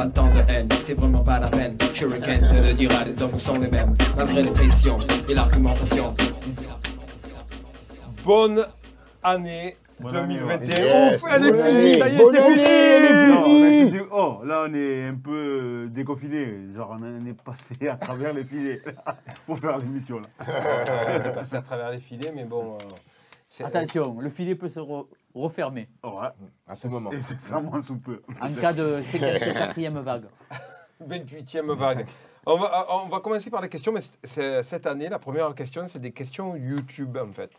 Pourquoi tant de haine C'est vraiment pas la peine. Shuriken te le dira, les hommes sont les mêmes. Malgré les pressions et l'argumentation. Bonne année Bonne année, 2021. Yes, Ouf, elle est bonne finie, année. ça y est, c'est fini. elle est Non, on oh, là on est un peu euh, déconfiné. Genre on est passé à travers les filets pour faire l'émission là. On est passé à travers les filets, mais bon. euh, Attention, le filet peut se re- refermer Ouais. À tout moment. Et c'est ça moins sous peu. en cas de séquence- quatrième vague. 28e vague. On va, on va commencer par les questions, mais c'est- c'est- cette année, la première question, c'est des questions YouTube en fait.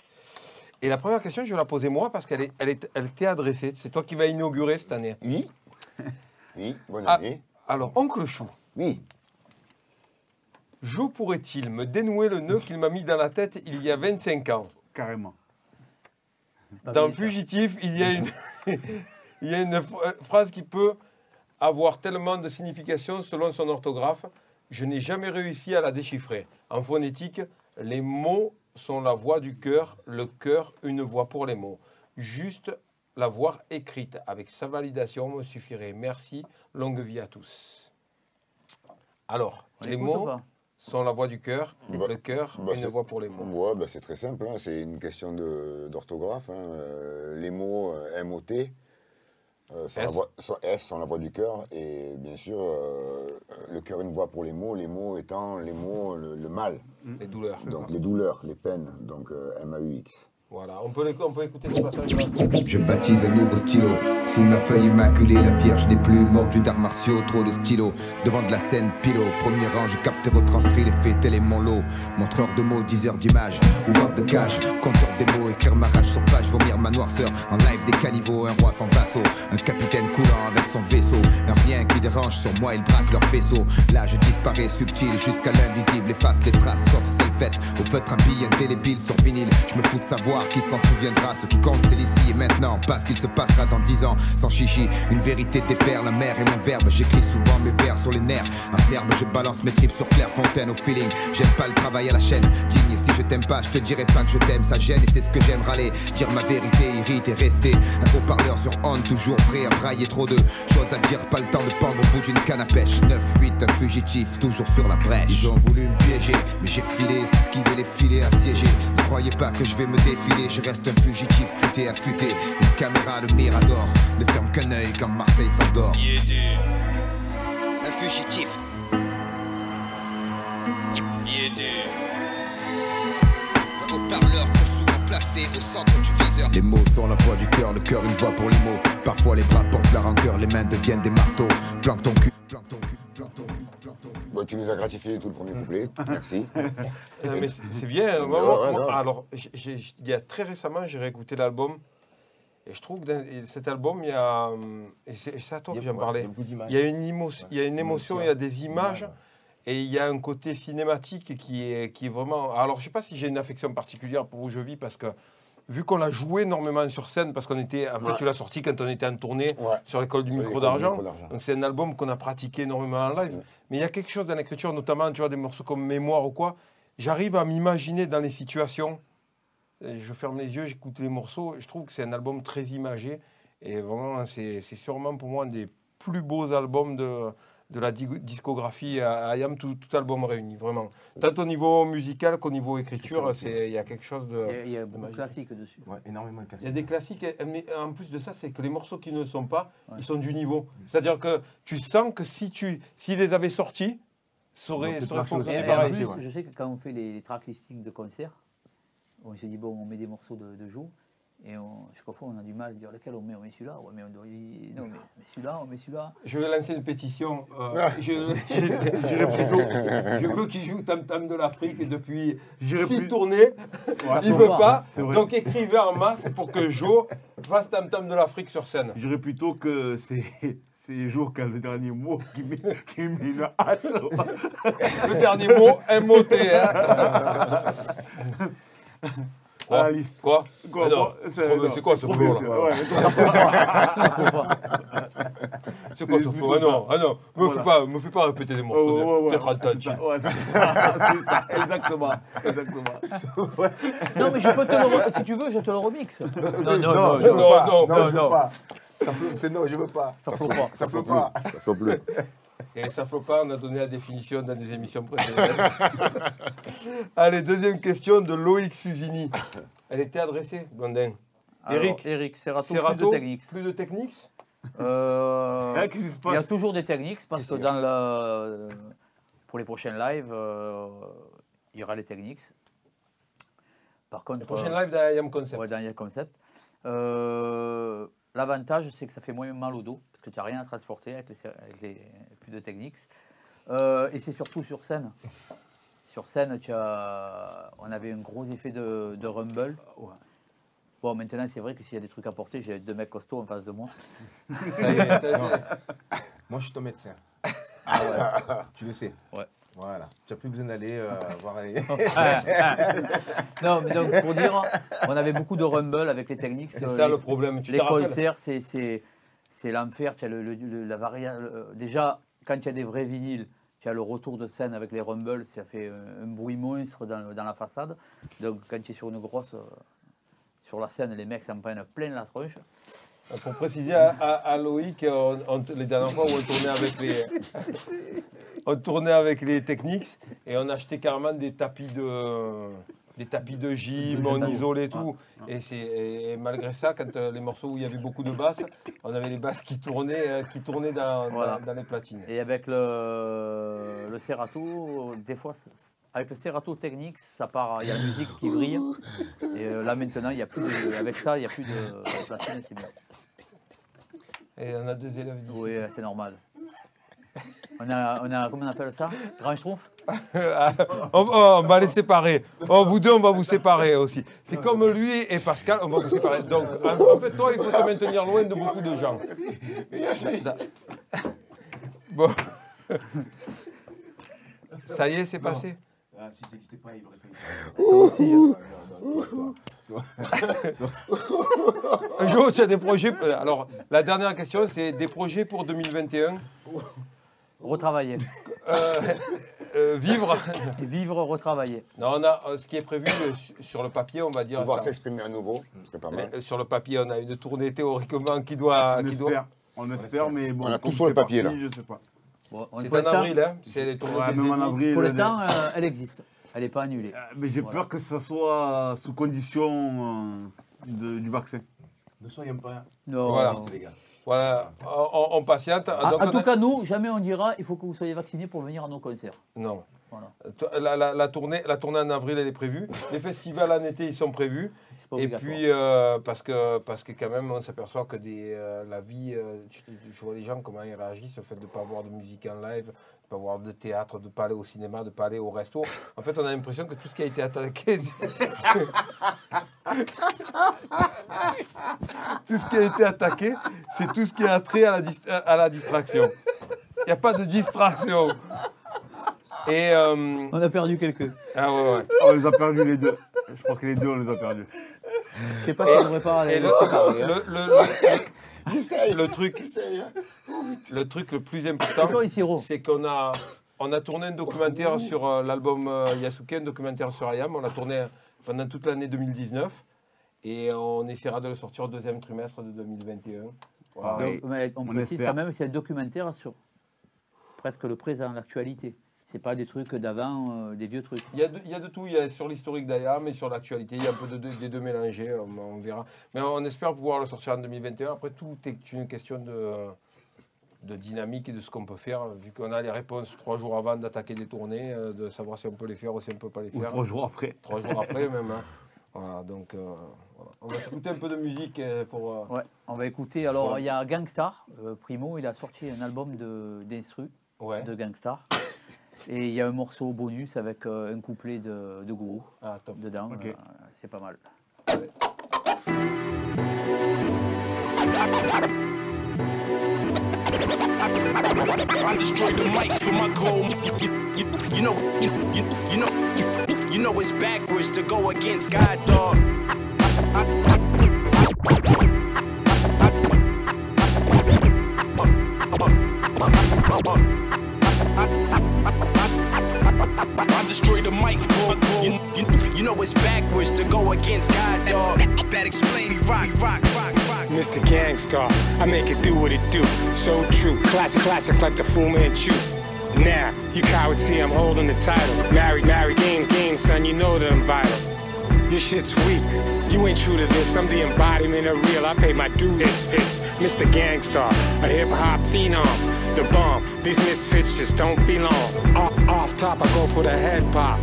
Et la première question, je vais la poser moi parce qu'elle est, elle est, elle t'est adressée. C'est toi qui vas inaugurer cette année. Oui. Oui, bonne Ah. année. Alors, oncle Chou, Oui. Jo pourrait-il me dénouer le nœud qu'il m'a mis dans la tête il y a 25 ans? Carrément. Dans Fugitif, il y a une, il y a une ph- phrase qui peut avoir tellement de signification selon son orthographe. Je n'ai jamais réussi à la déchiffrer. En phonétique, les mots sont la voix du cœur, le cœur une voix pour les mots. Juste la voir écrite avec sa validation me suffirait. Merci, longue vie à tous. Alors, On les mots sont la voix du cœur, Bah, le cœur bah, une c'est- voix pour les mots. Ouais, bah, c'est très simple. hein, C'est une question d'orthographe. hein. Euh, les mots euh, MOT euh, la S. voix, sont S sont la voix du cœur. Et bien sûr, euh, le cœur une voix pour les mots. Les mots étant les mots, le, le mal. Les douleurs. Donc les douleurs, les peines. Donc euh, M-A-U-X. Voilà, on peut, on peut écouter. Je baptise un nouveau stylo. Sous ma feuille immaculée, la vierge n'est plus morte d'arts martiaux, trop de stylos. Devant de la scène, pilo. Premier rang, je capte et retranscris les faits, tel est lot. Montreur de mots, 10 heures d'image. Ouvreur de cage, compteur des mots, écrire ma rage sur page, vomir ma noirceur. En live des caniveaux, un roi sans vassaux. Un capitaine coulant avec son vaisseau. Un rien qui dérange sur moi, ils braquent leur faisceau. Là, je disparais subtil jusqu'à l'invisible. Efface les traces, sauf c'est le fait. Au feutre, un billet indélébile sur vinyle. Je me fous de savoir qui s'en souviendra. Ce qui compte, c'est l'ici et maintenant. Parce qu'il se passera dans dix ans. Sans chichi, une vérité défaire. La mer est mon verbe. J'écris souvent mes vers sur les nerfs. Un serbe, je balance mes tripes sur Clairefontaine au feeling. J'aime pas le travail à la chaîne. Digne, si je t'aime pas, je te dirai pas que je t'aime. Ça gêne et c'est ce que j'aime râler. Dire ma vérité, irrite et rester. Un haut-parleur sur on, toujours prêt à brailler trop de choses à dire. Pas le temps de pendre au bout d'une canne à pêche. 9-8, un fugitif, toujours sur la brèche. Ils ont voulu me piéger, mais j'ai filé, esquivé les filets assiégés. Ne croyez pas que je vais me défiler, je reste un fugitif, futé affûté. Une caméra de Mirador ne ferme qu'un œil quand Marseille s'endort. Un fugitif. Un haut-parleur souvent placé au centre du viseur. Les mots sont la voix du cœur, le cœur une voix pour les mots. Parfois les bras portent la rancœur, les mains deviennent des marteaux. Planque ton cul, planque ton cul, planque tu nous as gratifié tout le premier couplet. Merci. Non, mais c'est bien. Moi, moi, alors, il y a très récemment, j'ai réécouté l'album. Et je trouve que dans cet album, il y a. hum, Et c'est à toi que j'en parlais. Il y a une, émotion, il y a une émotion, il y a des images. Et il y a un côté cinématique qui est, qui est vraiment. Alors, je ne sais pas si j'ai une affection particulière pour où je vis, parce que vu qu'on l'a joué énormément sur scène, parce qu'on était. En fait, Ouais. tu l'as sorti quand on était en tournée Ouais. sur l'école du micro d'argent. Donc, c'est un album qu'on a pratiqué énormément en live. Mais il y a quelque chose dans l'écriture, notamment, tu vois, des morceaux comme Mémoire ou quoi. J'arrive à m'imaginer dans les situations. Et Je ferme les yeux, j'écoute les morceaux. Je trouve que c'est un album très imagé. Et vraiment, c'est sûrement pour moi un des plus beaux albums de, de la di- discographie à IAM, tout, tout album réuni, vraiment. Tant au niveau musical qu'au niveau écriture, c'est- il y a quelque chose de. Il y a, il y a beaucoup de classiques dessus. Ouais, énormément de Il y a des classiques, mais en plus de ça, c'est que les morceaux qui ne le sont pas, Ouais. ils sont du niveau. C'est-à-dire que tu sens que si tu s'ils les avaient sortis, ça aurait, fonctionné et en pareil. plus, ouais. je sais que quand on fait les, les track listings de concert, on se dit, bon, on met des morceaux de, de jour. Et on, jusqu'au fond, on a du mal à dire lequel on met. On met celui-là, ouais, mais on doit, non, mais, mais celui-là, on met celui-là. Je vais lancer une pétition. euh, je, je- je veux qu'il joue Tam Tam de l'Afrique depuis J'irai six plus- tournées. Ça Il se veut pas. Donc écrivez en masse pour que Joe fasse Tam Tam de l'Afrique sur scène. Je dirais plutôt que c'est c'est Jour qui a le dernier mot qui met, qui met une hache. Le dernier mot, MOT. Hein. à la liste. Quoi Quoi, non, bon, c'est non, quoi ce bien, là c'est- quoi ce flow Ah non, ah non, me Voilà. fais pas, me fais pas répéter des morceaux. Ouais, ouais, ouais, Peut-être ouais, un tas de c'est ça, chill. ouais, c'est ça, c'est ça, exactement, exactement. Ouais. Non, mais je peux te le re- si tu veux, je te le remix. Non, non, Non, non, non, non, non, non. flotte, c'est non, je veux pas. Ça flotte pas. Ça flotte pas. Ça flotte plus. Et ça flotte pas, on a donné la définition dans des émissions précédentes. Allez, deuxième question de Loïc Suzini. Elle était adressée, Blondin. Alors, Eric. Eric, Serato, Serato, plus de techniques. Plus de techniques Euh, Ah, il y a toujours des techniques parce que dans le, pour les prochains lives, euh, il y aura les techniques. Par contre, Le prochain euh, live d'IAM Concept. Ouais, dans le concept. L'avantage, c'est que ça fait moins mal au dos, parce que tu n'as rien à transporter avec les, avec les plus de techniques. Euh, et c'est surtout sur scène. Sur scène, tu as, on avait un gros effet de, de rumble. Bon, maintenant, c'est vrai que s'il y a des trucs à porter, j'ai deux mecs costauds en face de moi. Ça y est, ça y est. Moi, je suis ton médecin. Ah ouais. Tu le sais. Ouais. Voilà. Tu n'as plus besoin d'aller euh, voir les. non, mais donc, pour dire, on avait beaucoup de rumble avec les techniques. C'est ça les- le problème. Tu Les concerts, c'est, c'est, c'est l'enfer. Tu as le, le- le- la varia- déjà, quand il y a des vrais vinyles, tu as le retour de scène avec les rumbles, ça fait un, un bruit monstre dans, dans la façade. Donc, quand tu es sur une grosse. euh, sur la scène, les mecs s'en prennent plein la tronche. Pour préciser à, Loïc, on- les dernières fois où on tournait avec les, on tournait avec les techniques et on achetait carrément des tapis de, des tapis de gym, on isolait tout. Et, c'est, et malgré ça, quand euh, les morceaux où il y avait beaucoup de basses, on avait les basses qui tournaient, euh, qui tournaient dans, Voilà. dans- dans les platines. Et avec le, le Serato, des fois, avec le Serato technique, ça part, il y a la musique qui vrille. Et euh, là maintenant, il y a plus de, avec ça, il n'y a plus de, de platine, c'est bien. Et on a deux élèves d'ici. Oui, c'est normal. On a, on a, comment on appelle ça? Grand Schtroumpf? Ah, on, on va les séparer. Oh, vous deux, on va vous séparer aussi. C'est comme lui et Pascal, on va vous séparer. Donc, en, en fait, toi, il faut te maintenir loin de beaucoup de gens. Bon. Ça y est, c'est passé? Ah, si tu n'existais pas, il aurait fallu. Toi aussi. Jo, tu as des projets. Alors, la dernière question, c'est des projets pour 2021. Retravailler. Euh, euh, vivre. Et vivre, retravailler. Non, on a euh, ce qui est prévu euh, su- sur le papier, on va dire. Pouvoir ça. s'exprimer à nouveau, c'est pas mal. Euh, Sur le papier, on a une tournée théoriquement qui doit. On qui doit- espère. On espère, mais bon. On a tout sur le papier, parti, là. Je sais pas. Bon, C'est en avril, hein. C'est les tournées Ouais, même en avril. Pour le- l'instant, euh, elle existe. Elle n'est pas annulée. Euh, Mais j'ai Voilà. peur que ça soit sous condition euh, de- du vaccin. Ne soyons pas. Non. Voilà. les gars. Voilà, on, on patiente. Ah, Donc, en tout a- cas, nous, jamais on dira il faut que vous soyez vaccinés pour venir à nos concerts. Non. Voilà. La, la- la tournée, la tournée en avril, elle est prévue. Les festivals en été, ils sont prévus. Et puis, euh, parce, que, parce que quand même, on s'aperçoit que des, euh, la vie, euh, vois les gens, comment ils réagissent au fait de ne pas avoir de musique en live, de ne pas avoir de théâtre, de ne pas aller au cinéma, de ne pas aller au resto. En fait, on a l'impression que tout ce qui a été attaqué... tout ce qui a été attaqué, c'est tout ce qui a trait à la, dis- à la distraction. Il n'y a pas de distraction. Et... euh, On a perdu quelques. ah ouais, ouais. Ah, on les a perdus les deux. Je crois que les deux, on les a perdus. Je sais pas si on devrait aller. le, le, le, le- J'essaye, le truc, le truc le plus important, c'est qu'on a, on a tourné un documentaire sur euh, l'album euh, Yasuke, un documentaire sur Ayam. On l'a tourné pendant toute l'année 2019 et on essaiera de le sortir au deuxième trimestre de 2021. Voilà. Ouais. Donc, mais on, on précise espère. quand même, c'est un documentaire sur presque le présent, l'actualité. C'est pas des trucs d'avant, euh, des vieux trucs. Il y, a de, il y a de tout, il y a sur l'historique d'Ayam et sur l'actualité, il y a un peu de, de- des deux mélangés, on, on verra. Mais on espère pouvoir le sortir en 2021. Après, tout est une question de, de dynamique et de ce qu'on peut faire, vu qu'on a les réponses trois jours avant d'attaquer des tournées, euh, de savoir si on peut les faire ou si on ne peut pas les Ou faire. trois jours après. Trois jours après même. hein. Voilà, donc euh. On va s'écouter un peu de musique euh, pour... euh, Ouais, on va écouter. Alors, il y a Gangstar, euh, Primo, il a sorti un album de- d'instru ouais. de Gangstar. Et il y a un morceau bonus avec euh, un couplet de, de Gourou Ah, top. dedans. Ok. euh, c'est pas mal. I destroyed the mic for my goal. You, you- you- you know, you, you, you know, you know it's backwards to go against God, dog. It's backwards. to go against God, dog. That explains me rock, rock, rock, rock. Mr. Gangstar, I make it do what it do. So true, classic, classic like the Fu Manchu. Now, you cowards see I'm holding the title. Married, married, games, games, son, you know that I'm vital. Your shit's weak. You ain't true to this. I'm the embodiment of real. I pay my dues. It's, it's Mr. Gangstar, a hip hop phenom. The bomb. These misfits just don't belong. Off, off top, I go for the head pop.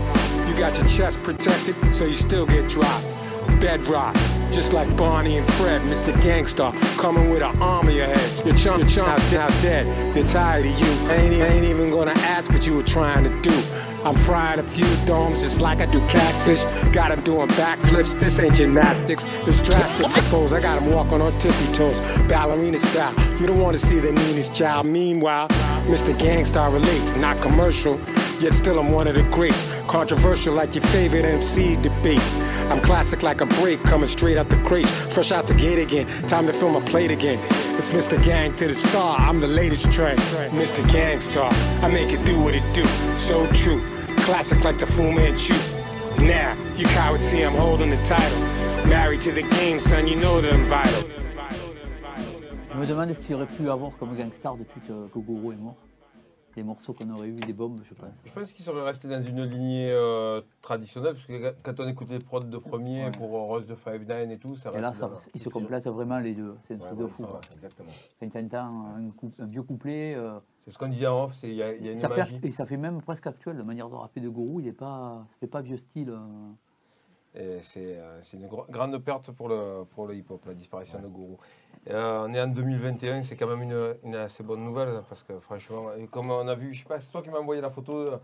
Got your chest protected, so you still get dropped. Bedrock, just like Barney and Fred, Mr. Gangstar, coming with an army of heads. Your chum, your chum, now dead. They're tired of you. Ain't, ain't even gonna ask what you were trying to do. I'm frying a few domes just like I do catfish. Got Got 'em doing backflips. This ain't gymnastics. It's drastic suppose. I got got 'em walking on tippy toes, ballerina style. You don't want to see the meanest child. Meanwhile, Mr. Gangstar relates, not commercial. Yet still I'm one of the greats. Controversial like your favorite MC debates. I'm classic like a break, coming straight out the crate. Fresh out the gate again. Time to fill my plate again. It's Mr. Gang to the star. I'm the latest trend. Mr. Gangstar, I make it do what it do. So true. Classic like the Fu Manchu. Now, you cowards see I'm holding the title. Married to the game, son, you know that I'm vital. Je me ce qu'il aurait pu avoir comme gangstar depuis que, Guru est mort. Des morceaux qu'on aurait eu, des bombes, je pense. Je pense qu'ils seraient restés dans une lignée euh, traditionnelle, parce que quand on écoute les prods de premier Ouais. pour Rose de Five Nine et tout, ça Et reste. là, ça, dans- ils se complètent vraiment les deux. C'est un truc de fou. Quoi. exactement. Quand un, coup- un vieux couplet, euh, C'est ce qu'on disait en off, c'est- il y, a il y a une ça fait, et ça fait même presque actuel. La manière de rapper de Guru, il est pas, ça fait pas vieux style. euh. Et c'est euh, c'est une grande perte pour le, pour le hip-hop, la disparition de Guru. Euh, on est en 2021, c'est quand même une, une assez bonne nouvelle, parce que franchement, comme on a vu, je sais pas, c'est toi qui m'as envoyé la photo, euh,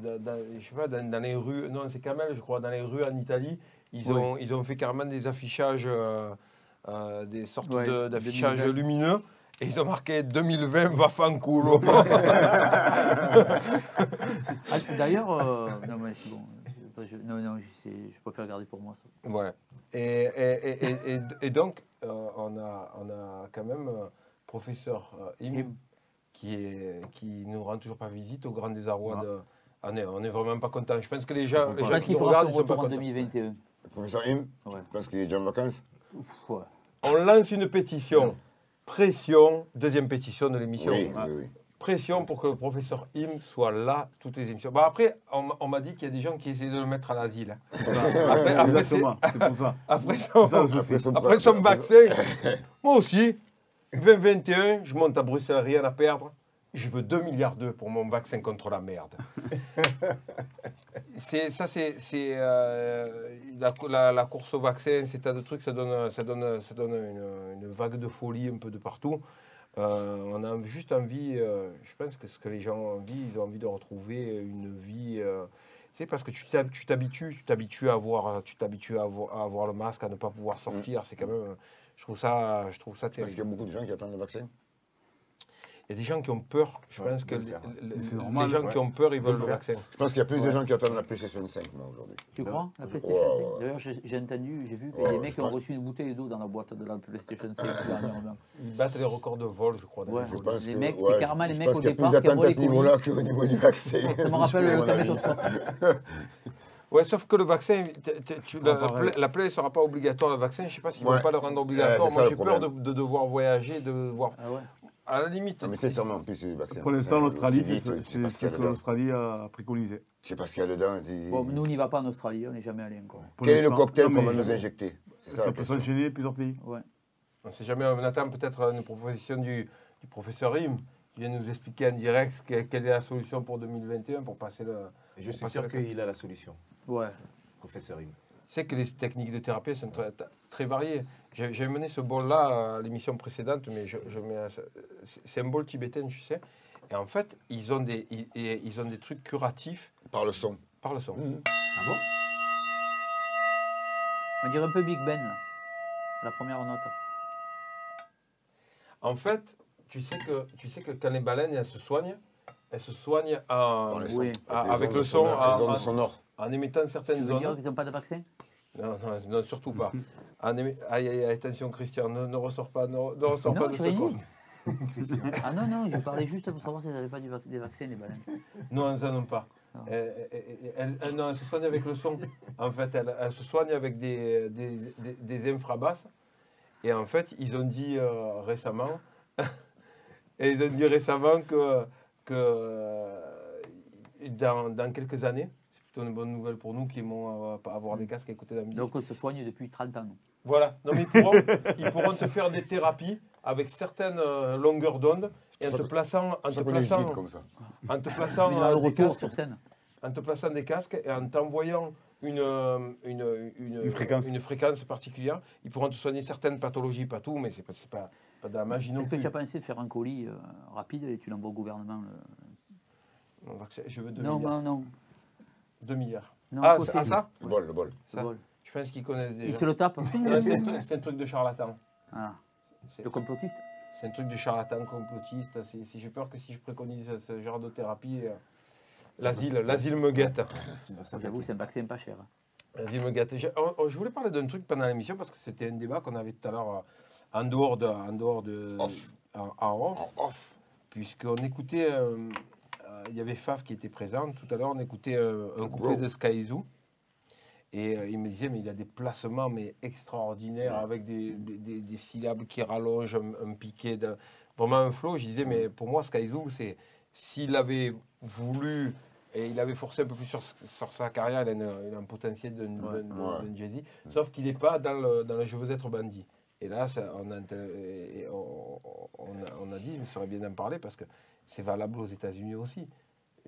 dans, dans- je sais pas, dans, dans les rues, non c'est Kamel, je crois, dans les rues en Italie, ils, Oui. ont, ils ont fait carrément des affichages, euh, euh, des sortes Ouais, de- d'affichages 2020. lumineux. Et ils ont marqué 2020 va fanculo. Ah, D'ailleurs, non, mais c'est bon. Je, non, non, je, sais- je préfère garder pour moi ça. Ouais. Et, et, et, et, et- et donc, euh, on, a, on a quand même euh, professeur euh, Im, Im. Qui, est, qui nous rend toujours pas visite au grand désarroi Ah. de. On est, on est vraiment pas content. Je pense que les gens, Je pense qui qu'il regardent, son retour en contents. 2021. Le professeur Im, Ouais. je pense qu'il est déjà en vacances. Ouf, ouais. On lance une pétition. Pression, deuxième pétition de l'émission. Oui, Ah. oui, oui. Pression pour que le professeur Im soit là toutes les émissions. Bon, après, on, m'a- on m'a dit qu'il y a des gens qui essaient de le mettre à l'asile. Après, après, c'est- pour ça. après son, C'est ça. Après son, Après son vaccin, moi aussi, 2021, je monte à Bruxelles, rien à perdre. Je veux 2 milliards d'euros pour mon vaccin contre la merde. c'est, ça, c'est, c'est, euh, la, la- la course au vaccin, c'est tas de trucs, ça donne, ça donne, ça donne une, une vague de folie un peu de partout. Euh, on a juste envie, euh, je pense que ce que les gens ont envie, ils ont envie de retrouver une vie. euh, sais, parce que tu t'hab- tu t'habitues, tu t'habitues à avoir, tu t'habitues à avoir, à avoir le masque, à ne pas pouvoir sortir. C'est quand même, je trouve ça, je trouve ça Parce qu'il y a terrible. beaucoup de gens qui attendent le vaccin. Il y a des gens qui ont peur. Je Ouais, pense que le les, gens ouais. qui ont peur, ils veulent le vaccin. Je pense qu'il y a plus de gens qui attendent la PlayStation 5 moi, aujourd'hui. Tu crois La Je PlayStation crois, 5 ouais. D'ailleurs, j'ai entendu, j'ai vu qu'il y Ouais, a des mecs je qui ont pense. reçu une bouteille d'eau dans la boîte de la PlayStation 5 dernièrement. Ils battent les records de vol, je crois. Je pense Les que, mecs, c'est carrément je- les je mecs pense au qu'il y a plus départ d'attentes à ce niveau-là qu'au niveau du vaccin. Ça me rappelle le caméscope. Ouais, sauf que le vaccin, tu- la, plaie- la plaie ne sera pas obligatoire, le vaccin. Je ne sais pas s'ils ne Ouais. vont pas le rendre obligatoire. Moi, j'ai peur de, devoir voyager, de voir. Ah ouais. À la limite, Non, mais c'est sûrement plus du vaccin. Pour l'instant, l'Australie, c'est ce que l'Australie a préconisé. Je sais pas ce qu'il y a dedans. Bon, nous, on n'y va pas en Australie, on n'est jamais allé encore. Pour Quel est le cocktail qu'on va nous injecter C'est ça peut s'enchaîner plusieurs pays. Ouais. on ne sait jamais. On attend peut-être une proposition du, du professeur Im qui vient nous expliquer en direct quelle est la solution pour 2021 pour passer le. Et je suis sûr le- qu'il a la solution, Ouais. professeur Im. C'est que les techniques de thérapie sont très, très variées. J'ai mené ce bol-là à l'émission précédente, mais je, je mets un- c'est- un bol tibétain, tu sais. Et en fait, ils ont des, ils, ont des trucs curatifs Par le son. par le son. Mhm. Ah bon? On dirait un peu Big Ben, là. la première note. En fait, tu sais, que, tu sais que quand les baleines elles se soignent, elles se soignent Oui. les avec le son, sonores, Les ondes sonores. En émettant Tu certaines veux dire zones. qu'ils n'ont pas de vaccin? Non, non, non, surtout pas. En émet- Aïe, aïe, aïe, attention Christian, ne, ne ressors pas, ne, ne ressors Non, pas de ce. Ah non, non, je parlais juste pour savoir s'ils n'avaient pas du vac- des vaccins, les baleines. Non, ils n'en ont pas. Ah. Elle, elle- elle- elle- non, elle se soigne avec le son. En fait, elle, elle se soigne avec des, des, des, des infrabasses. Et en fait, ils ont dit euh, récemment, et ils ont dit récemment que, que euh, dans, dans quelques années, plutôt une bonne nouvelle pour nous qui aimons euh, avoir des casques et écouter la musique. Donc on se soigne depuis 30 ans. Voilà, non, mais ils, pourront, ils pourront te faire des thérapies avec certaines euh, longueurs d'onde et en te plaçant, en te plaçant, vite comme ça. en te plaçant Mais dans euh, le des retour casques, sur scène. en te plaçant des casques et en t'envoyant une, une, une, Une fréquence. une fréquence particulière, ils pourront te soigner certaines pathologies, pas tout, mais c'est pas, c'est pas, pas de la magie non Est-ce que tu as pensé de faire un colis euh, rapide et tu l'envoies au gouvernement le- On va que- Je veux 2 Non, milliards. non, non. 2 milliards. non ah, côté. c'est- ah, ça Le bol, le bol. Ça. drôle. Je pense qu'ils connaissent Il déjà. se le tape. Non, C'est un, truc- de charlatan. Ah, le complotiste C'est un truc de charlatan complotiste. J'ai peur que si je préconise ce genre de thérapie, euh, l'asile, l'asile me guette. J'avoue, c'est un vaccin pas cher. hein. L'asile me guette. Je, oh, oh, je voulais parler d'un truc pendant l'émission parce que c'était un débat qu'on avait tout à l'heure euh, en dehors de, en dehors de, Off. en, en off, puisqu'on écoutait, euh, il y avait Faf qui était présent tout à l'heure. On écoutait euh, un couplet Bro. de Sky Zoo. Et euh, il me disait, mais il a des placements mais extraordinaires avec des, des- syllabes qui rallongent, un, un piqué, de, vraiment un flow. Je disais, mais pour moi, Sky Zoo, c'est s'il avait voulu et il avait forcé un peu plus sur, sur sa carrière, il a, il a un potentiel d'un Ouais. Ouais. Sauf qu'il n'est pas dans le, dans le Je veux être bandit. Et là, on, a, dit, il serait bien d'en parler parce que c'est valable aux États-Unis aussi.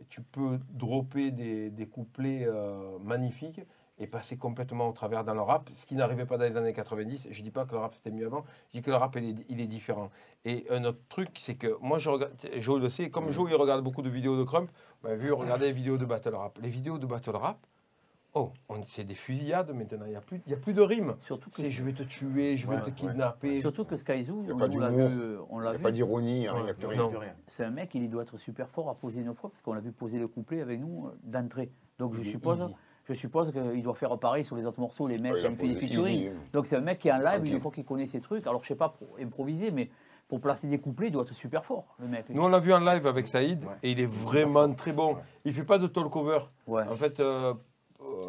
Tu peux dropper des, couplets euh, magnifiques et passer complètement au travers dans le rap, ce qui n'arrivait pas dans les années 90. Je ne dis pas que le rap c'était mieux avant, je dis que le rap il est, différent. Et un autre truc, c'est que moi je regarde, Joe le sait, comme Joe il regarde beaucoup de vidéos de Crump, ben, vu regarder les vidéos de battle rap. Les vidéos de battle rap, oh, on- c'est des fusillades maintenant, il n'y a, plus- il y a plus de rimes. Surtout que, C'est je vais te tuer, je vais te ouais. kidnapper. surtout que Sky Zoo, Y a on l'a vu, on Il l'a n'y a vu. pas d'ironie, rien, il n'y a plus rien. C'est un mec, il doit être super fort à poser une fois parce qu'on l'a vu poser le couplet avec nous euh, d'entrée. Donc je suppose, easy. je suppose qu'il doit faire pareil sur les autres morceaux, les mecs Ouais, qui ont fait des featuring. hein. Donc c'est un mec qui est en live, Tranquille. une fois qu'il connaît ses trucs. Alors je sais pas pour improviser, mais pour placer des couplets, il doit être super fort, le mec. Nous on l'a vu en live avec Saïd Ouais. et il est vraiment très bon. Il fait pas de talk over. Ouais. En fait, euh,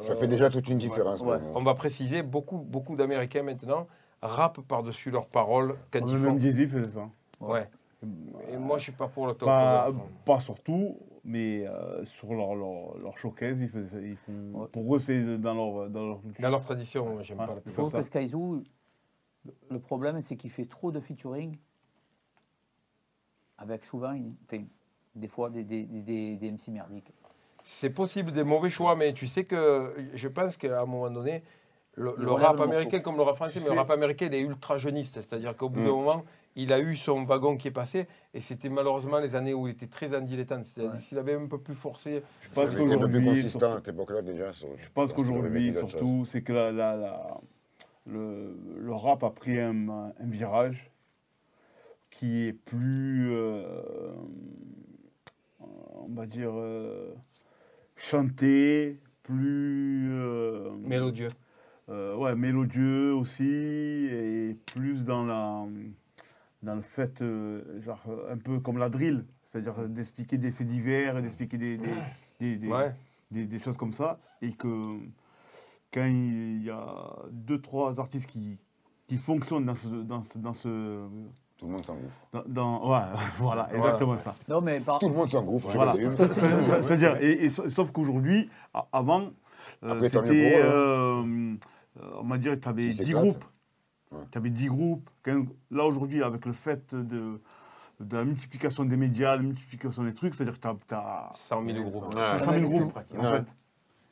Ça euh, fait déjà toute une différence. Ouais. on va préciser, beaucoup, beaucoup d'Américains maintenant rappent par-dessus leurs paroles quand ils même Jay-Z faisait ça. Ouais. Et moi, je suis pas pour le talk Pas, over. pas sur tout, mais euh, sur leur, leur, leur showcase, ils ça, font, Ouais. pour eux, c'est dans leur, dans leur culture. Dans leur tradition, j'aime Ouais. pas le Je trouve ça. que le problème, c'est qu'il fait trop de featuring avec souvent, enfin, des fois, des, des, des, des MC merdiques. C'est possible des mauvais choix, mais tu sais que je pense qu'à un moment donné, le, rap le américain morceau. comme le rap français, Tu mais le rap américain, il est ultra jeuniste. C'est-à-dire qu'au bout Mm. d'un moment, il a eu son wagon qui est passé, et c'était malheureusement les années où il était très en dilettante. C'est-à-dire Ouais. s'il avait un peu plus forcé, Je pense qu'aujourd'hui, consistant surtout- à cette époque-là déjà. sur- Je pense parce qu'il aurait qu'aujourd'hui, vécu d'autres choses. surtout, c'est que la, la- la- le, le rap a pris un, un virage qui est plus, euh, on va dire, euh, chanté, plus... euh, mélodieux. euh, ouais, mélodieux aussi, et plus dans, la, dans le fait, euh, genre, un peu comme la drill, c'est-à-dire d'expliquer des faits divers, et d'expliquer des, des, des- des- Ouais. des, des choses comme ça, et que quand il y a deux, trois artistes qui, qui fonctionnent dans ce, dans ce, dans ce Tout le monde s'engouffre. dans, dans- ouais, voilà, exactement ça. Non, mais par, Tout le monde s'engouffre. je Voilà. C'est-à-dire, et, et sa- sauf qu'aujourd'hui, avant, euh, c'était, eux, euh, euh, on va dire, tu avais S'ils 10 s'éclatent. groupes. Ouais. Tu avais 10 groupes. Quand- là, aujourd'hui, avec le fait de, de la multiplication des médias, la multiplication des trucs, c'est-à-dire que tu as, 100 000 groupes. Ouais. 100 000 groupes. Ouais. En fait.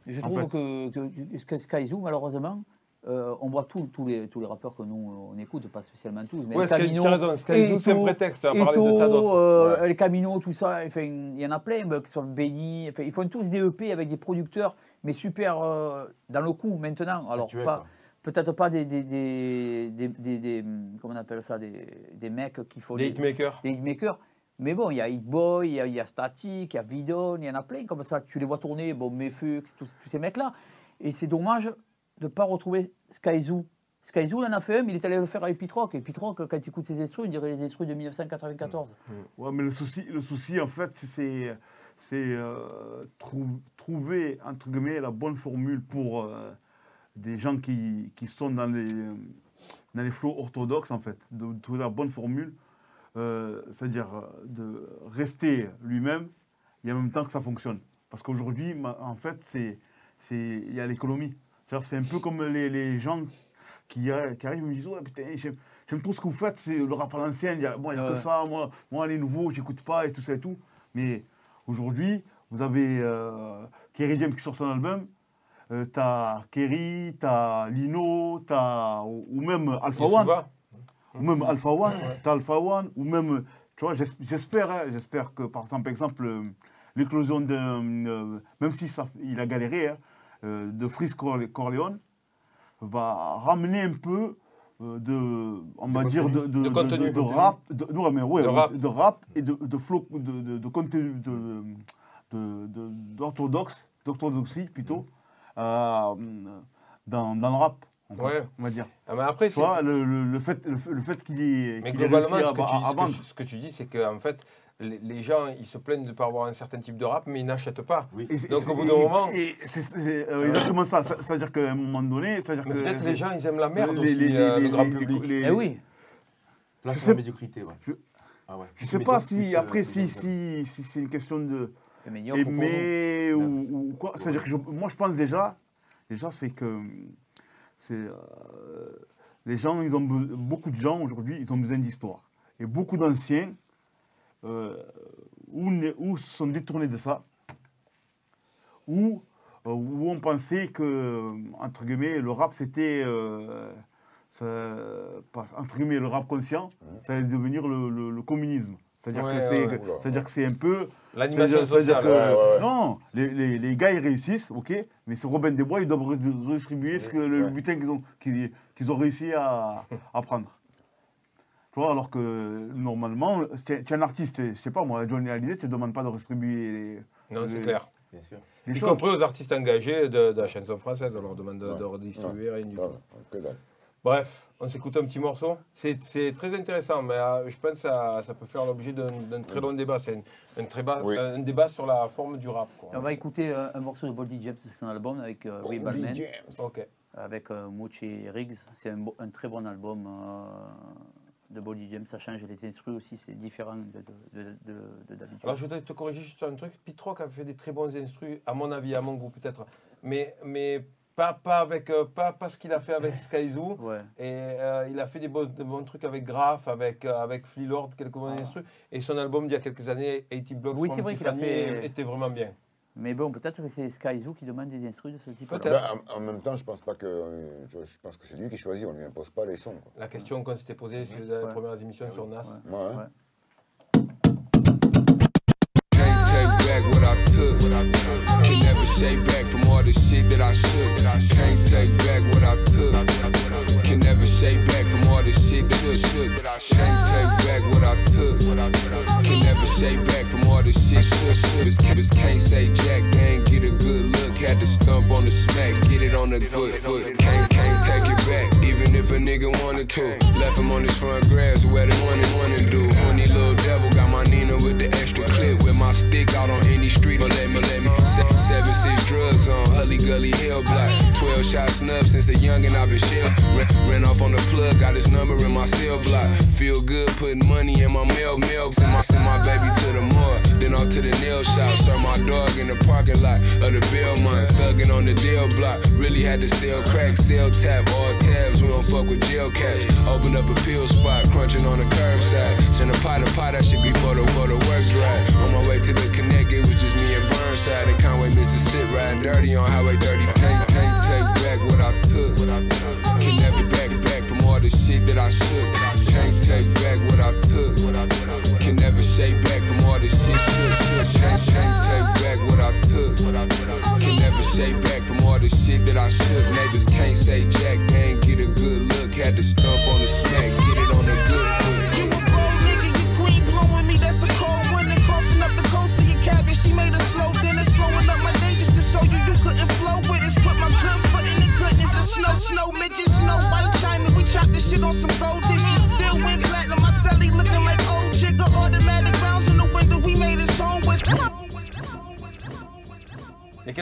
je en trouve fait- que, que, que Sky Zoo, malheureusement, euh, on voit tous tous les, tous les rappeurs que nous on écoute, pas spécialement tous, mais Ouais, Camino, c'est un prétexte à parler de tas Eto, d'autres. euh, Ouais. les Camino, tout ça, enfin, il y en a plein, soit Benny, enfin, ils font tous des EP avec des producteurs, mais super euh, dans le coup maintenant. Alors, Actuel, pas, quoi. peut-être pas des, des, des, des, des- des- comment on appelle ça, des, des mecs qui font Des des, hitmakers. des hitmakers. Mais bon, il y a Hitboy, il y a, il y a Static, il y a Vidon, il y en a plein comme ça. Tu les vois tourner, bon, Mefux, tous, tous ces mecs-là. Et c'est dommage de ne pas retrouver Sky Zoo. Sky Zoo, il en a fait un, mais il est allé le faire avec Pitrock. Et Pitrock, quand tu écoutes ses instruments, il dirait les instruments de 1994. Ouais, mais le souci, le souci en fait, c'est- euh, trou- trouver, entre guillemets, la bonne formule pour euh, des gens qui, qui sont dans les, dans les flots orthodoxes, en fait. De trouver la bonne formule, euh, c'est-à-dire euh, de rester lui-même et en même temps que ça fonctionne. Parce qu'aujourd'hui, en fait, il y a l'économie. C'est un peu comme les, les gens qui, a- qui arrivent et me disent Ouais, putain, j'aime trop ce que vous faites, c'est le rap à l'ancienne, il y a, bon, il y a Ouais. que ça, moi, moi, les nouveaux, j'écoute pas et tout ça et tout. Mais aujourd'hui, vous avez euh, Kerry James qui sort son album, euh, t'as Kerry, t'as Lino, t'as, ou ou même Alpha One, ou même Alpha One, t'as Alpha One, ou même, tu vois, j'es- j'espère, hein, j'espère que par exemple, exemple euh, l'éclosion de, euh, même si ça, il a galéré, hein, euh, de Corle- Corleone, va ramener un peu euh, de, on va dire, de, de, contenu. de rap, de, rap. et de, de flow, de, de, de contenu, d'orthodoxe, d'orthodoxie plutôt, euh, dans, dans le rap, on va dire. Ah, mais après, le, fait, le, fait- qu'il ait, Mais globalement, ce que tu dis, c'est qu'en fait, les, les gens, ils se plaignent de ne pas avoir un certain type de rap, mais ils n'achètent pas. Donc, au bout d'un moment- c'est euh, exactement ça. Ça- C'est-à-dire qu'à un moment donné, c'est-à-dire Mais que peut-être les gens, ils aiment la merde les- aussi, les- euh, les- le grand les- public. les- Eh oui. La médiocrité, ouais. je- Ah ouais. Je Plus sais pas si plus, euh, après si si, si c'est une question de aimer ou, ou quoi. C'est-à-dire que je- moi je pense déjà, déjà c'est que c'est euh, les gens, ils ont be- beaucoup de gens aujourd'hui, ils ont besoin d'histoire. Et beaucoup d'anciens euh, ou, ne- ou se sont détournés de ça, ou euh, où on pensait que entre guillemets le rap c'était euh, entre guillemets le rap conscient, ça allait devenir le, le- le communisme. C'est-à-dire Ouais, que ouais, c'est ouais. c'est-à-dire que c'est un peu L'animation sociale. que- ouais, ouais. Non, les, les- les gars, ils réussissent, ok, mais c'est Robin des Bois, ils doivent re- redistribuer ce que, le butin qu'ils ont, qu'ils, qu'ils ont réussi à, à prendre. Tu vois, alors que normalement, tu es un artiste, je sais pas moi, Johnny Hallyday, tu ne demandes pas de redistribuer les, Non, c'est clair. Bien sûr. les Y choses. compris aux artistes engagés de, de la chanson française, on leur demande de, Ouais. de redistribuer rien du tout. Dalle. Bref, on s'écoute un petit morceau. C'est c'est très intéressant, mais euh, je pense que ça, ça peut faire l'objet d'un d'un très long débat. C'est un, un très bas- Oui. un débat sur la forme du rap. quoi. On va écouter euh, un morceau de Boldy James, c'est un album avec euh, Ray avec euh, Mochi Riggs. C'est un, très bon album euh, de Boldy James. Ça change les instrus aussi, c'est différent de, de, de- de- de d'habitude. Alors je voudrais te corriger juste sur un truc. Pitrock a fait des très bons instrus, à mon avis, à mon goût peut-être. Mais, mais pas, pas, avec, euh, pas, pas ce qu'il a fait avec Skyzoo. Ouais. Et euh, il a fait des bons, de bons trucs avec Graph, avec, euh, avec Flea Lord, quelques bons instrus. Et son album d'il y a quelques années, 80 Blocks Oui, vrai qu'il a Tiffany, fait- était vraiment bien. Mais bon, peut-être que c'est Sky Zoo qui demande des instrus de ce type. Ben, en, en même temps, je pense pas que euh, je, je pense que c'est lui qui choisit. On lui impose pas les sons. quoi. La question qu'on s'était posée sur les Ouais. premières émissions sur NAS. Ouais. Ouais. Ouais. Can't take back what I took. Can never shake back from all the shit that I shook. Can't take back what I took. Can never shake back from all the shit that I shook. Can't take back what I took. Can never shake back from all the shit shook. shook. Just can't say jack, ain't get a good look. Had to stump on the smack, get it on the good foot. Can't, can't take it back, even if a nigga wanted to. Left him on his front grass where they wanted one to do. Honey little devil got my Nina with the extra clip. With my stick out on any street, but let me, let me. Se- seven, six drugs on Hully Gully Hill Block. Twelve shots snub since a youngin' i been shell. Ran, ran off on the plug, got his number in my cell block. Feel good putting money in my mail, mail. Send my, send my baby to the mall, then off to the nail shop. Serve my dog in the parking lot of the Belmont. Thuggin' on the Dale block. Really had to sell crack, sell tap, all tabs. We don't fuck with jail caps. Open up a pill spot, crunching on the curbside. Send a pot of pot, that should be for the, for the works right. On my way to the connect, it was just me and Burnside. In Conway, Mississippi, riding dirty on Highway 30. Can't, can't take back what I took. Can never back all the shit that I shook. Can't take back what I took. Can never shake back from all the shit shook. shook. Can't, can't take back what I took. Can never shake back from all the shit that I shook. Neighbors can't say jack, ain't get a good look. Had to stump on the smack, get it on the good foot.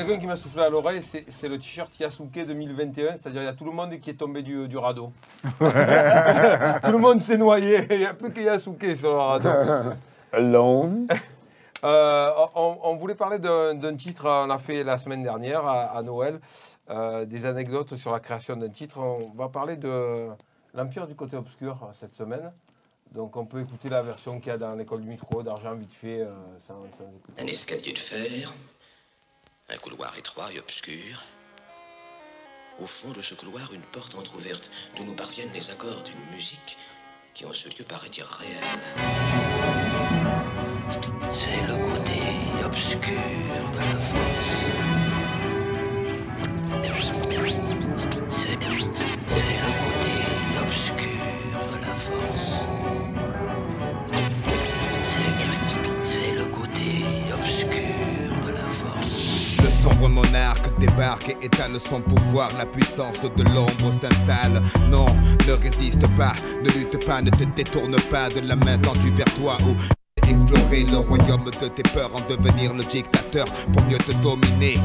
Quelqu'un qui m'a soufflé à l'oreille, c'est le t-shirt Yasuke 2021, c'est-à-dire il y a tout le monde qui est tombé du, du radeau. tout le monde s'est noyé, il n'y a plus que Yasuke sur le radeau. Alone? Euh, on, on voulait parler d'un titre, on l'a fait la semaine dernière à, à Noël, euh, des anecdotes sur la création d'un titre. On va parler de l'Empire du côté obscur euh, cette semaine. Donc on peut écouter la version qu'il y a dans l'école du micro d'argent vite fait euh, sans, sans écouter. Un escalier de fer, un couloir étroit et obscur. Au fond de ce couloir, une porte entr'ouverte d'où nous parviennent les accords d'une musique qui en ce lieu paraît irréelle. C'est le côté obscur de la. C'est c'est le côté débarque et étale son pouvoir. La puissance de l'ombre s'installe. Non, ne résiste pas, ne lutte pas, ne te détourne pas de la main tendue vers toi ou explorer le royaume de tes peurs en devenir le dictateur pour mieux te dominer.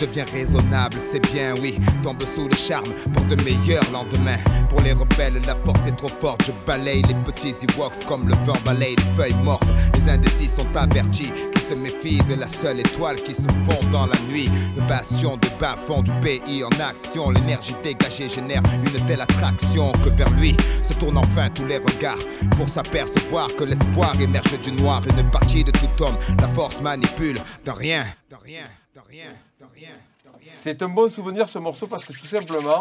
Deviens raisonnable, c'est bien, oui. Tombe sous le charme pour de meilleurs lendemains. Pour les rebelles, la force est trop forte. Je balaye les petits Ewoks comme le vent balaye les feuilles mortes. Les indécis sont avertis, qui se méfient de la seule étoile qui se fond dans la nuit. Le bastion de bas fond du pays en action. L'énergie dégagée génère une telle attraction que vers lui se tournent enfin tous les regards pour s'apercevoir que l'espoir émerge du noir. Une partie de tout homme, la force manipule de rien, de rien, de rien, C'est un bon souvenir ce morceau parce que tout simplement,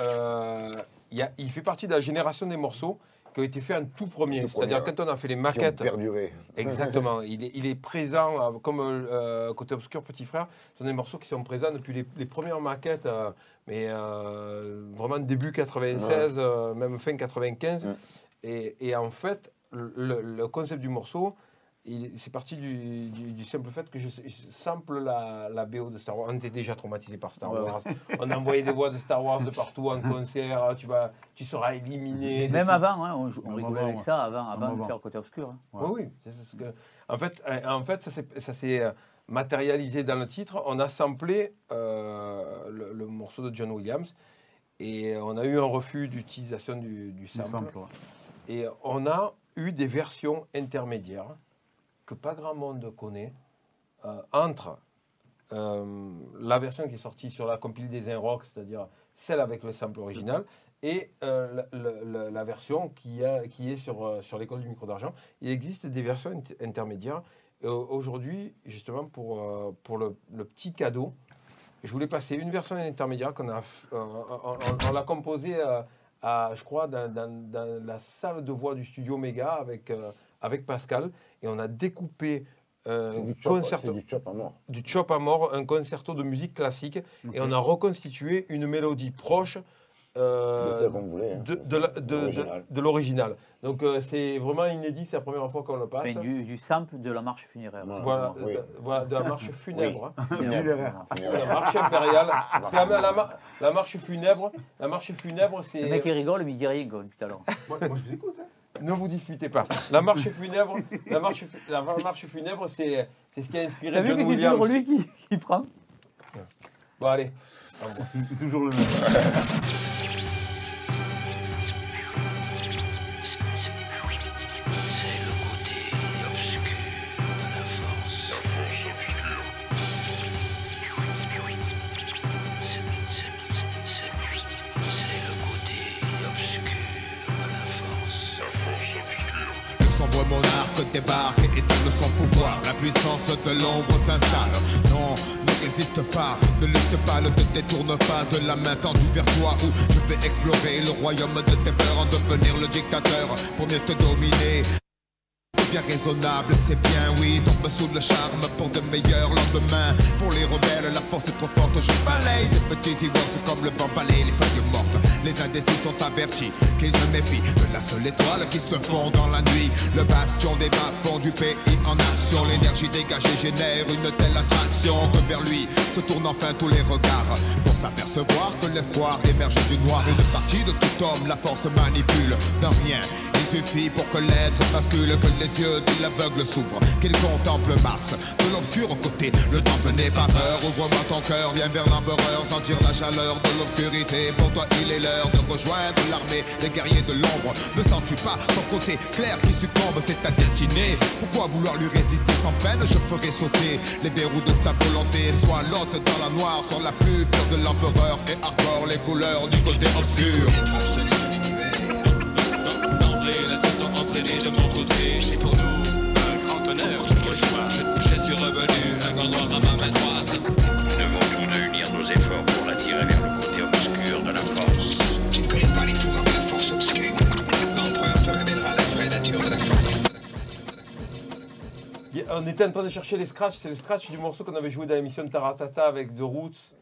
euh, il y a- il fait partie de la génération des morceaux qui ont été faits en tout premier. C'est-à-dire quand on a fait les Qui ont maquettes. perduré. Exactement. il, est, il est présent, euh, comme euh, Côté Obscur Petit Frère, ce sont des morceaux qui sont présents depuis les, les premières maquettes, euh, mais euh, vraiment début 96, euh, même fin 95. Ouais. Et, et en fait, le, le concept du morceau, c'est parti du, du- du simple fait que je, je sample la, la BO de Star Wars. On était déjà traumatisé par Star. Wars. On envoyait des voix de Star Wars de partout en concert. Tu, vas, tu seras éliminé. Même tout. avant, hein, on, on Même rigolait avant, avec ouais. ça avant, avant Même de avant. faire côté obscur. hein. Ouais. Oui, oui. c'est- c'est ce que- en fait, euh, en fait, ça s'est- euh, matérialisé dans le titre. On a samplé euh, le, le morceau de John Williams et on a eu un refus d'utilisation du, sample. ouais. Et on a eu des versions intermédiaires que pas grand monde connaît euh, entre euh, la version qui est sortie sur la compile des Inrock, c'est-à-dire celle avec le sample original, et euh, la, version qui, est sur, l'école du micro d'argent. Il existe des versions int- intermédiaires. Aujourd'hui, justement, pour, le, petit cadeau, je voulais passer une version intermédiaire qu'on a, on, composée à, je crois, dans, la salle de voix du studio Méga avec, avec Pascal. Et on a découpé euh, du un chop, concerto- c'est du chop à mort. du chop à mort, un concerto de musique classique, et on a reconstitué une mélodie proche euh, de celle qu'on voulait. hein. de, de la- de- de- L'original. Donc euh, c'est vraiment inédit, c'est la première fois qu'on le passe. Enfin, du, du sample de la marche funéraire. Voilà, Oui. de, voilà, de la marche funèbre. hein. Funéraire. De La marche impériale. Parce que la, la mar- la marche funèbre, la marche funèbre, Le c'est. mec il rigole, mais il dit rien quoi, depuis tout à l'heure. Moi, moi, je vous écoute. hein. Ne vous disputez pas. La marche funèbre, la marche, la marche funèbre, c'est c'est ce qui a inspiré T'as vu que c'est toujours lui qui, qui prend? Bon allez. C'est toujours le même. Son pouvoir. La puissance de l'ombre s'installe. Non, ne résiste pas, ne lutte pas, ne te détourne pas de la main tendue vers toi où je vais explorer le royaume de tes peurs en devenir le dictateur pour mieux te dominer. Bien raisonnable, c'est bien, oui, tombe sous le charme pour de meilleurs lendemains. Pour les rebelles, la force est trop forte, je balaye ces petits ivoires, comme le vent balaye les feuilles mortes. Les indécis sont avertis qu'ils se méfient de la seule étoile qui se fond dans la nuit. Le bastion des bas-fonds du pays en action, l'énergie dégagée génère une telle attraction que vers lui se tournent enfin tous les regards pour s'apercevoir que l'espoir émerge du noir. Une partie de tout homme, la force manipule d'un rien. Il suffit pour que l'être bascule, que les yeux de l'aveugle s'ouvrent, qu'il contemple Mars. De l'obscur côté, le temple n'est pas peur. Ouvre-moi ton cœur, viens vers l'empereur, sentir la chaleur de l'obscurité. Pour toi, il est l'heure de rejoindre l'armée des guerriers de l'ombre. Ne sens-tu pas ton côté clair qui succombe, c'est ta destinée. Pourquoi vouloir lui résister sans peine Je ferai sauter les verrous de ta volonté. Sois l'hôte dans la noire, sur la plus de l'empereur et arbore les couleurs du côté obscur. On était en train de chercher les scratchs. C'est le scratch du morceau qu'on avait joué dans l'émission de Taratata avec The Roots.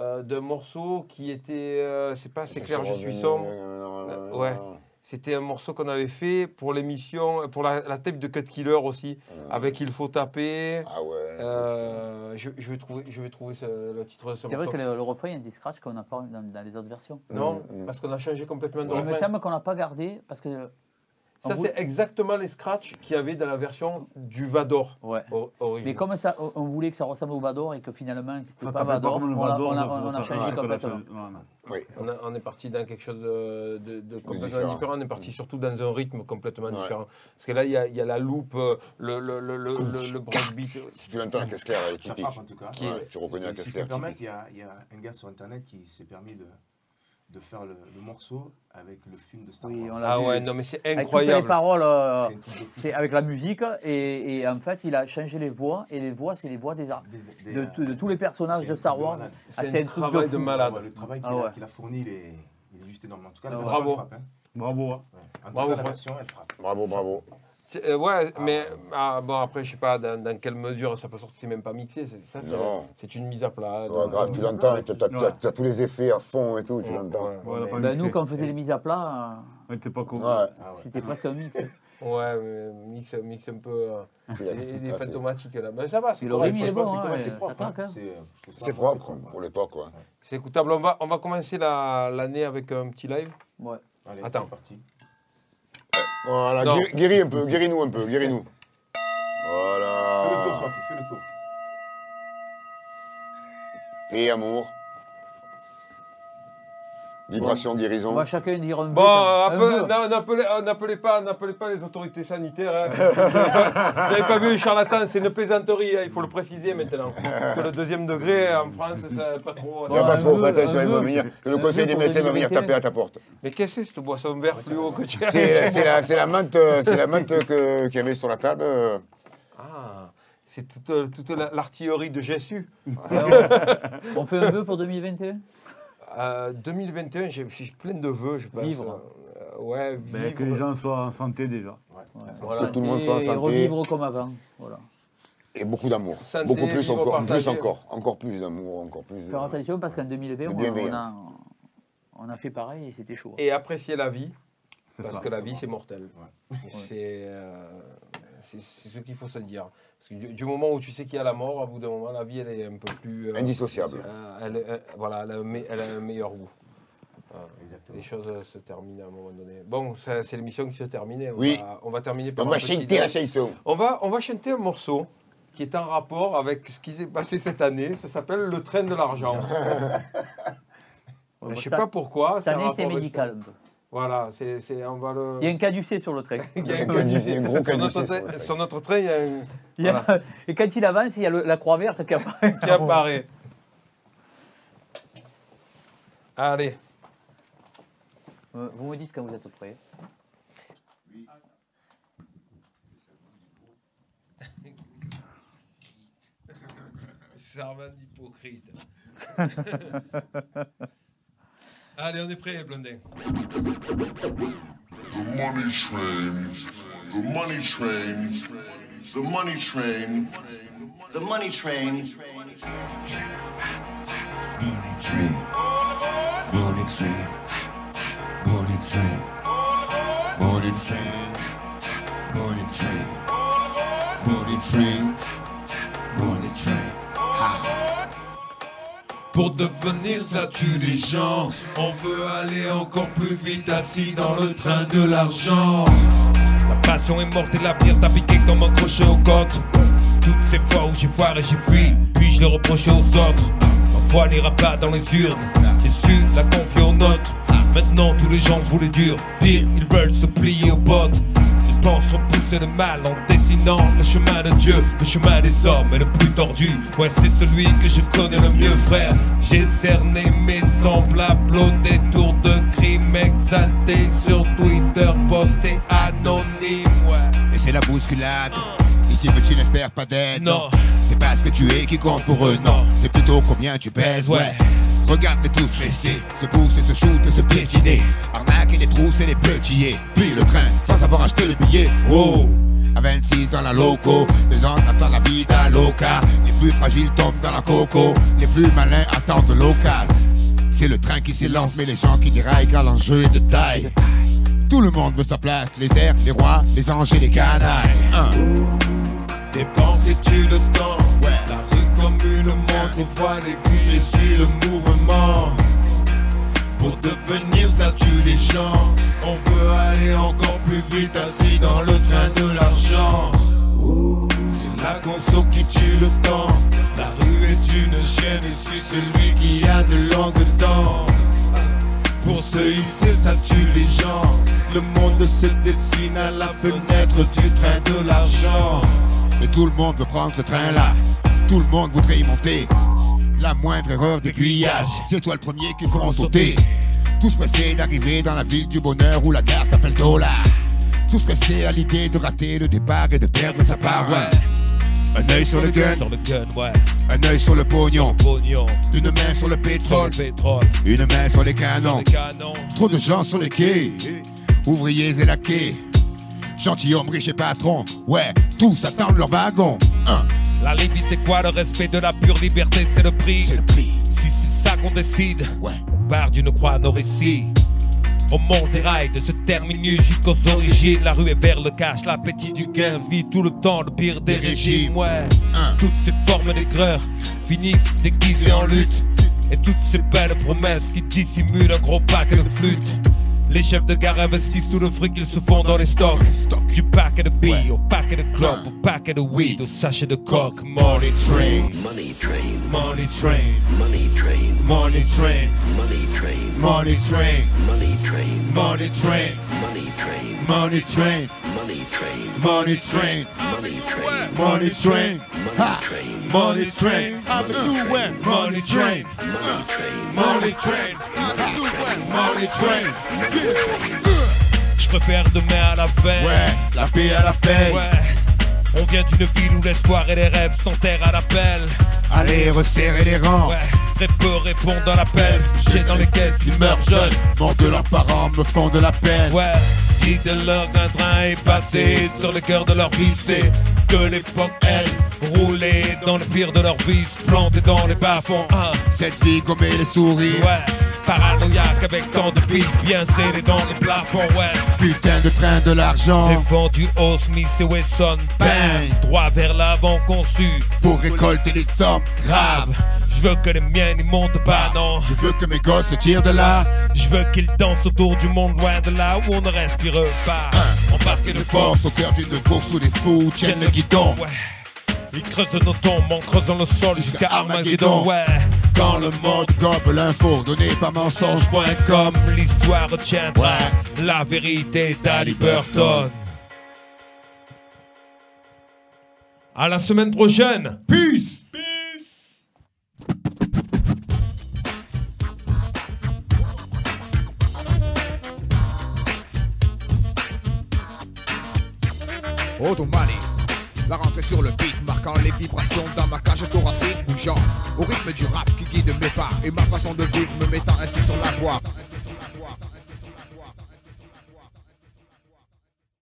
euh, d'un morceau qui était. euh, c'est pas C'est clair, je suis sombre. Euh, ouais. C'était un morceau qu'on avait fait pour l'émission, pour la, la tape de Cut Killer aussi, avec Il faut taper. Ah ouais. Euh, je, je vais trouver, je vais trouver ce- le titre de ce C'est vrai morceau. que le, le refrain, il y a des scratchs qu'on n'a pas dans, dans les autres versions. Non, parce qu'on a changé complètement de Il me refrain. semble qu'on n'a pas gardé parce que. Ça, c'est exactement les scratchs qu'il y avait dans la version du Vador Ouais. Mais comme ça, on- voulait que ça ressemble au Vador et que finalement, c'était pas Vador, on a, on changé ouais, complètement. Oui. On, a- on est parti dans quelque chose de, de- de complètement différent. différent. On est parti surtout dans un rythme complètement Ouais. différent. Parce que là, il y a, il y a la loupe, euh, le, le, le, le, le, le breakbeat. Si tu l'entends, qu'est-ce qu'il y a Elle est Ça typique. frappe en tout cas. Qui est- Ouais, tu reconnais un si me il y, a, il y a un gars sur internet qui s'est permis de, de faire le, le morceau avec le film de Star Oui, Wars. on l'a Ah vu. ouais, non, mais c'est Avec toutes les incroyable. paroles, euh, C'est avec la musique et, et en fait, il a changé les voix et les voix, c'est les voix des arts. Des- des- De, de- de tous les personnages de Star Wars. Ah, C'est un un truc de travail de malade. Ouais, le travail Ah qu'il a, ouais. qu'il a fourni, il est, il est juste énorme. En tout cas, la Ah ouais. version, Bravo. frappe. hein. Bravo. hein. Ouais. En tout Bravo, cas, la Fran- version, elle frappe. Bravo, bravo. Euh, ouais, mais ah, bon, après, je sais pas dans, dans quelle mesure ça peut sortir, c'est même pas mixé. c'est- Ça, c'est- Non. c'est une mise à plat. Ça donc, va, grave, euh, tu l'entends, tu as, tous les effets à fond et tout, tu ouais, l'entends. ouais. Ouais, mixé. nous, quand on faisait les mises à plat, Ouais, t'es pas con. Ouais. Ah ouais. euh, c'était presque un mix. Ouais, mais mix, mix un peu. euh, des ah, c'est- fantomatiques là. Ben, ça va, c'est correct, il est bon, c'est propre. hein. C'est euh, propre pour l'époque. C'est écoutable. On va, on va commencer la- l'année avec un petit live. Ouais. Allez, Attends. c'est parti. Voilà, Non. guéris, un peu, guéris-nous un peu, guéris-nous. Fais le tour, Voilà. Sophie, fais le tour. Et amour. Vibration, guérison. On va chacun dire un. Bon, n'appelez euh, n'appelez pas, les autorités sanitaires. hein. Vous n'avez pas vu les charlatans, c'est une plaisanterie, hein, il faut le préciser maintenant. Parce que le deuxième degré en France, c'est pas trop. Vas Bon, pas trop, attention, va venir. Le conseil des médecins va venir 2021. taper à ta porte. Mais qu'est-ce que c'est cette boisson vert fluo que tu as C'est la, c'est la menthe, c'est la menthe que- qu'il y avait sur la table. Ah, c'est toute, toute la- l'artillerie de Jésus. On fait un vœu pour 2021 Euh, 2021, j'ai j'ai plein de vœux, je pense. Vivre. Euh, ouais, Ben, que les gens soient en santé déjà. Ouais. Voilà. Que tout le monde soit en Et santé. revivre comme avant. Voilà. Et beaucoup d'amour. Beaucoup plus encore. partagé. Plus encore. Encore plus d'amour, encore plus. Faire attention parce qu'en 2020, De on, a, on a fait pareil et c'était chaud. Et apprécier la vie, parce ça. que la vie, c'est mortel. C'est euh, c'est- c'est ce qu'il faut se dire. Parce que du, du moment où tu sais qu'il y a la mort, à bout d'un moment, la vie, elle est un peu plus... euh, Indissociable. euh, elle, voilà, elle a, un me- elle a un meilleur goût. Exactement. Les choses euh, se terminent à un moment donné. Bon, c'est l'émission qui se terminait. On Oui. Va, on va terminer par On un va chanter la live. chanson. On va, on va chanter un morceau qui est en rapport avec ce qui s'est passé cette année. Ça s'appelle Le train de l'argent. Je bon, sais pas pourquoi. Cette c'est un année, c'était rapport avec Voilà, c'est, c'est, on va le... Il y a un caducé sur le train. Il y a un caducé, un gros Sur caducé notre, sur sur notre train, il y a un Il y a- Et quand il avance, il y a le- la croix verte qui apparaît. qui apparaît. Allez. Euh, Vous me dites quand vous êtes prêts. Servant d'hypocrite. Allez, on est prêt, Blondin. The money train, the money train, the money train, the money train. Money train, money train, money train, money train, money train, money train, money train. Pour devenir ça gens On veut aller encore plus vite assis dans le train de l'argent La génération est morte et l'avenir t'a piqué comme un crochet aux côtes. Toutes ces fois où j'ai foiré, j'ai fui, puis je le reprochais aux autres. Ma foi n'ira pas dans les urnes, j'ai su la confier aux notes. Maintenant tous les gens voulaient dur, dire ils veulent se plier aux bottes. Ils pensent repousser le mal en dessinant le chemin de Dieu, le chemin des hommes est le plus tordu. Ouais, c'est celui que je connais le mieux, frère. J'ai cerné mes semblables au détour de crimes exaltés sur Twitter, postés anonymes. Ouais. Et c'est la bousculade. Ici petit n'espère pas d'aide. Non. C'est pas ce que tu es qui compte pour eux, non. C'est plutôt combien tu pèses, ouais. Regarde-les tous pressés, se poussent et se shootent et se piétiner. Arnaque et les trousses et les petits. Puis le train sans avoir acheté le billet. Oh! À 26 dans la loco, les autres attendent la vie loca. Les plus fragiles tombent dans la coco, les plus malins attendent de l'occasion. C'est le train qui s'élance, mais les gens qui déraillent car l'enjeu est de taille. Tout le monde veut sa place, les airs, les rois, les anges et les canailles. Hein. Dépensais-tu le temps La rue comme une montre, voit l'aiguille et suit le mouvement. Pour devenir ça tue les gens. On veut aller encore plus vite assis dans le train de l'argent. C'est la conso qui tue le temps. La rue est une chienne et suit celui qui a de longues dents. Pour se hisser, ça tue les gens. Le monde se dessine à la fenêtre du train de l'argent. Et tout le monde veut prendre ce train-là. Tout le monde voudrait y monter. La moindre erreur d'aiguillage, c'est toi le premier qu'ils feront sauter. Tous pressés d'arriver dans la ville du bonheur où la gare s'appelle Dollar. Tous pressés à l'idée de rater le départ et de perdre sa part, ouais. Un œil sur le gun, un œil sur le pognon, une main sur le pétrole, une main sur les canons. Trop de gens sur les quais, ouvriers et laquais, gentilshommes riches et patrons, ouais, tous attendent leur wagon. Hein. La Libye, c'est quoi le respect de la pure liberté? C'est le prix. C'est le prix. Si c'est ça qu'on décide, ouais. on part d'une croix à nos récits. On monte les rails de ce terminus jusqu'aux origines. La rue est vers le cash, l'appétit du gain vit tout le temps le pire des régimes. Ouais, toutes ces formes d'aigreur finissent déguisées en lutte. Et toutes ces belles promesses qui dissimulent un gros paquet de flûte. Les chefs de gare investissent tout le fric qu'ils se font dans les stocks. Du paquet de billes au paquet de clopes, au paquet de weed, au sachet de coke. Money train, Money train, money train, money train, money train, money train, money train, money train, money train, money train. Money train. Money train. Money train. Money train. Money train. Money train. Money train. Money train. Money train. Money train. Je préfère demain à la veille. Ouais, la paix à la paix. Ouais. On vient d'une ville où l'espoir et les rêves s'enterrent à l'appel. Allez, resserrer les rangs. Ouais très peu répondent à l'appel. J'ai dans les caisses, ils meurent jeunes. Manque de leurs parents, me font de la peine. Ouais dites-leur qu'un train est passé sur le cœur de leur. C'est que l'époque, elle, roulait dans le pire de leur vie, plantée dans les bas-fonds. Hein. Cette vie comme les souris. Ouais, paranoïaque avec tant de pif bien scellés dans les plafonds. Ouais, Putain de train de l'argent. défendu au Smith et Wesson. Bang, droit vers l'avant conçu. Pour récolter les sommes graves. Je veux que les miens n'y montent pas, non. Je veux que mes gosses se tirent de là. Je veux qu'ils dansent autour du monde loin de là où on ne respire pas. Embarqué de De force, force au cœur d'une course où les fous tiennent le guidon. ouais. Ils creusent nos tombes en creusant le sol jusqu'à Armageddon, ouais. Quand le monde gobe l'info donné par mensonge. Comme l'histoire retiendra la vérité d'Ali Burton. À la semaine prochaine. Peace. Automani. La rentrée sur le beat, marquant les vibrations dans ma cage thoracique bougeant Au rythme du rap qui guide mes pas Et ma façon de vivre me mettant ainsi sur la voie